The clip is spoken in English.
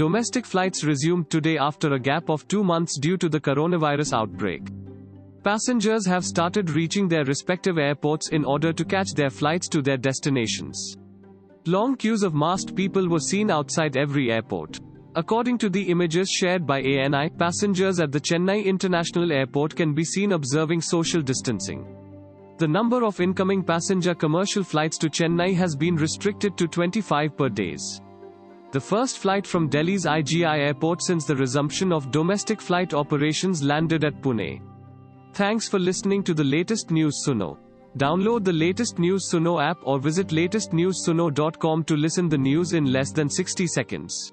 domestic flights resumed today after a gap of two months due to the coronavirus outbreak. Passengers have started reaching their respective airports in order to catch their flights to their destinations. Long queues of masked people were seen outside every airport. According to the images shared by ANI, passengers at the Chennai International Airport can be seen observing social distancing. The number of incoming passenger commercial flights to Chennai has been restricted to 25 per days. The first flight from Delhi's IGI airport since the resumption of domestic flight operations landed at Pune. Thanks for listening to the latest news Suno. Download the latest news Suno app or visit latestnewssuno.com to listen the news in less than 60 seconds.